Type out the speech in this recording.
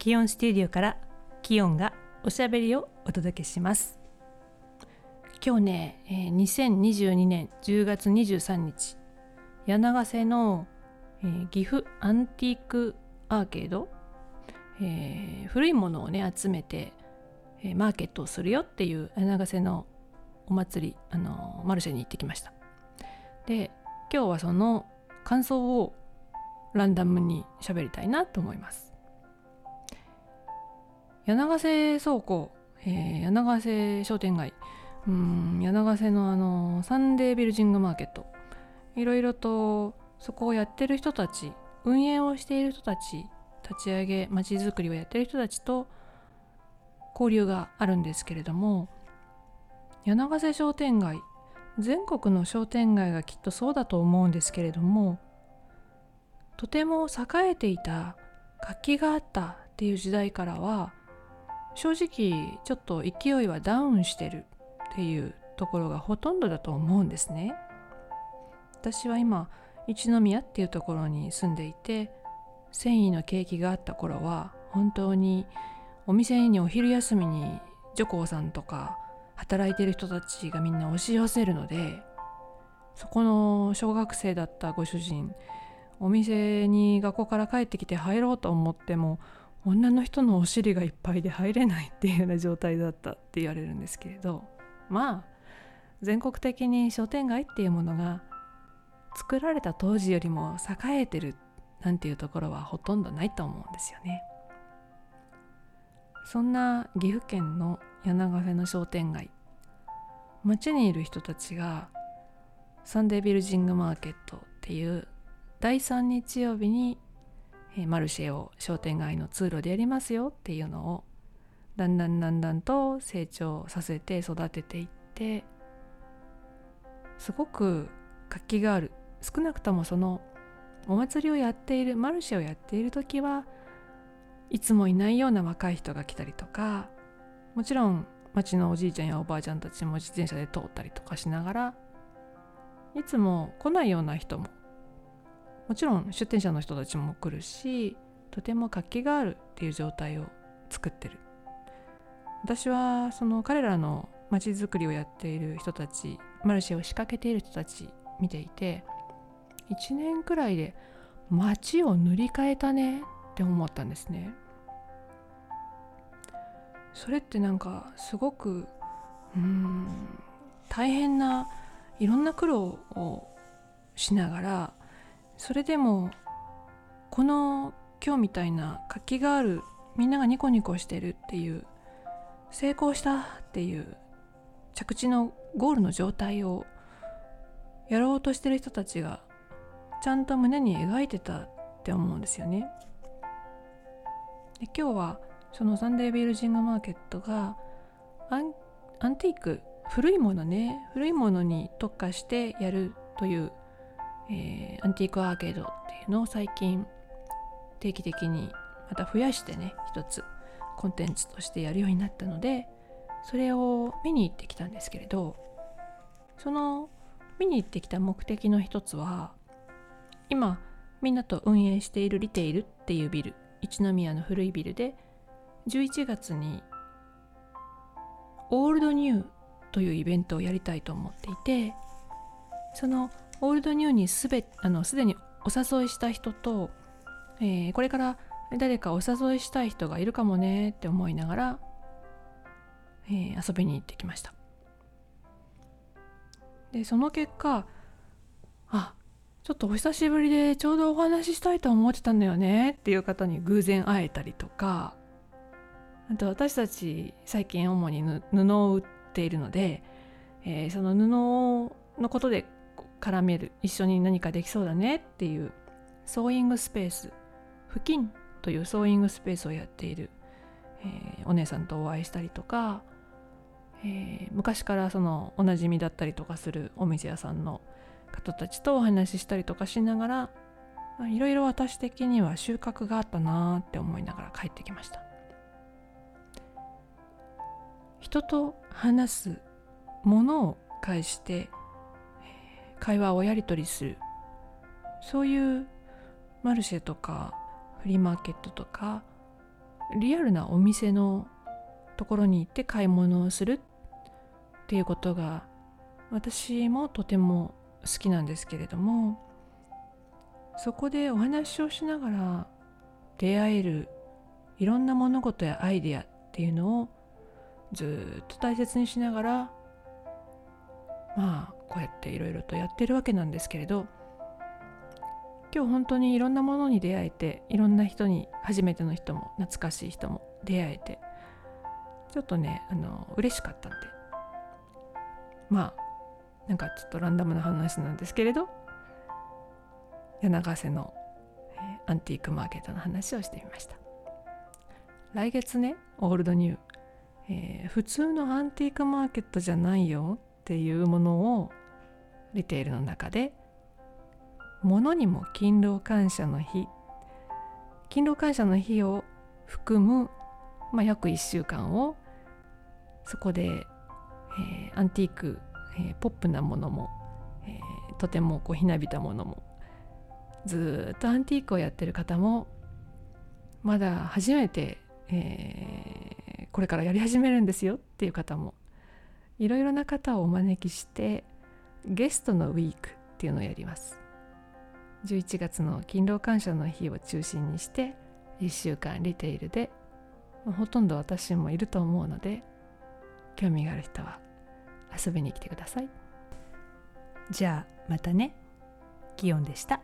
気温スタジオから気温がおしゃべりをお届けします。今日ね、えー、2022年10月23日柳瀬の、えー、岐阜アンティークアーケード、えー、古いものをね集めて、え、マーケットをするよっていう柳瀬のお祭りあのマルシェに行ってきました。で今日はその感想をランダムに喋りたいなと思います。柳瀬倉庫、えー、柳瀬商店街。うん柳瀬のあのサンデービルジングマーケット。いろいろとそこをやってる人たち運営をしている人たち立ち上げまちづくりをやってる人たちと交流があるんですけれども柳瀬商店街全国の商店街がきっとそうだと思うんですけれどもとても栄えていた活気があったっていう時代からは正直ちょっと勢いはダウンしてるっていうところがほとんどだと思うんですね。私は今一宮っていうところに住んでいて繊維の景気があった頃は本当にお店にお昼休みに女工さんとか働いてる人たちがみんな押し寄せるのでそこの小学生だったご主人お店に学校から帰ってきて入ろうと思っても女の人のお尻がいっぱいで入れないっていうような状態だったって言われるんですけれどまあ全国的に商店街っていうものが作られた当時よりも栄えてるなんていうところはほとんどないと思うんですよね。そんな岐阜県の柳ヶ瀬の商店街街にいる人たちがサンデービルジングマーケットっていう第3日曜日にえマルシェを商店街の通路でやりますよっていうのをだんだんだんだんと成長させて育てていってすごく活気がある。少なくともそのお祭りをやっているマルシェをやっている時はいつもいないような若い人が来たりとかもちろん町のおじいちゃんやおばあちゃんたちも自転車で通ったりとかしながらいつも来ないような人ももちろん出店者の人たちも来るしとても活気があるっていう状態を作ってる。私はその彼らの街づくりをやっている人たちマルシェを仕掛けている人たち見ていて1年くらいで街を塗り替えたねって思ったんですね。それってなんかすごくうん大変ないろんな苦労をしながらそれでもこの今日みたいな活気があるみんながニコニコしてるっていう成功したっていう着地のゴールの状態をやろうとしてる人たちがちゃんと胸に描いてたって思うんですよね。で今日はそのサンデービルジングマーケットがアンティーク古いものね古いものに特化してやるというえー、アンティークアーケードっていうのを最近定期的にまた増やしてね一つコンテンツとしてやるようになったのでそれを見に行ってきたんですけれどその見に行ってきた目的の一つは今みんなと運営しているリテイルっていうビル一宮の古いビルで11月にオールドニューというイベントをやりたいと思っていてそのオールドニューにすべあのすでにお誘いした人と、えー、これから誰かお誘いしたい人がいるかもねって思いながら、えー、遊びに行ってきました。でその結果あちょっとお久しぶりでちょうどお話ししたいと思ってたんだよねっていう方に偶然会えたりとかあと私たち最近主に布を売っているので、えー、その布のことで絡める。一緒に何かできそうだねっていう。ソーイングスペース。付近というソーイングスペースをやっている、えー、お姉さんとお会いしたりとか、えー、昔からそのおなじみだったりとかするお店屋さんの方たちとお話ししたりとかしながらいろいろ私的には収穫があったなって思いながら帰ってきました。人と話すものを介して会話をやり取りする。そういうマルシェとかフリーマーケットとかリアルなお店のところに行って買い物をするっていうことが私もとても好きなんですけれどもそこでお話をしながら出会えるいろんな物事やアイデアっていうのをずっと大切にしながらまあこうやっていろいろとやってるわけなんですけれど今日本当にいろんなものに出会えていろんな人に初めての人も懐かしい人も出会えてちょっとねあの嬉しかったんで。まあなんかちょっとランダムな話なんですけれど柳瀬の、アンティークマーケットの話をしてみました。来月ねオールドニュー、えー、普通のアンティークマーケットじゃないよっていうものをリテールの中で物にも勤労感謝の日。勤労感謝の日を含む、まあ、約1週間をそこで、えー、アンティークえー、ポップなものも、えー、とてもこうひなびたものもずっとアンティークをやってる方もまだ初めて、えー、これからやり始めるんですよっていう方もいろいろな方をお招きしてゲストのウィークっていうのをやります。11月の勤労感謝の日を中心にして1週間リテールでほとんど私もいると思うので興味がある人は遊びに来てください。じゃあまたね。ギヨンでした。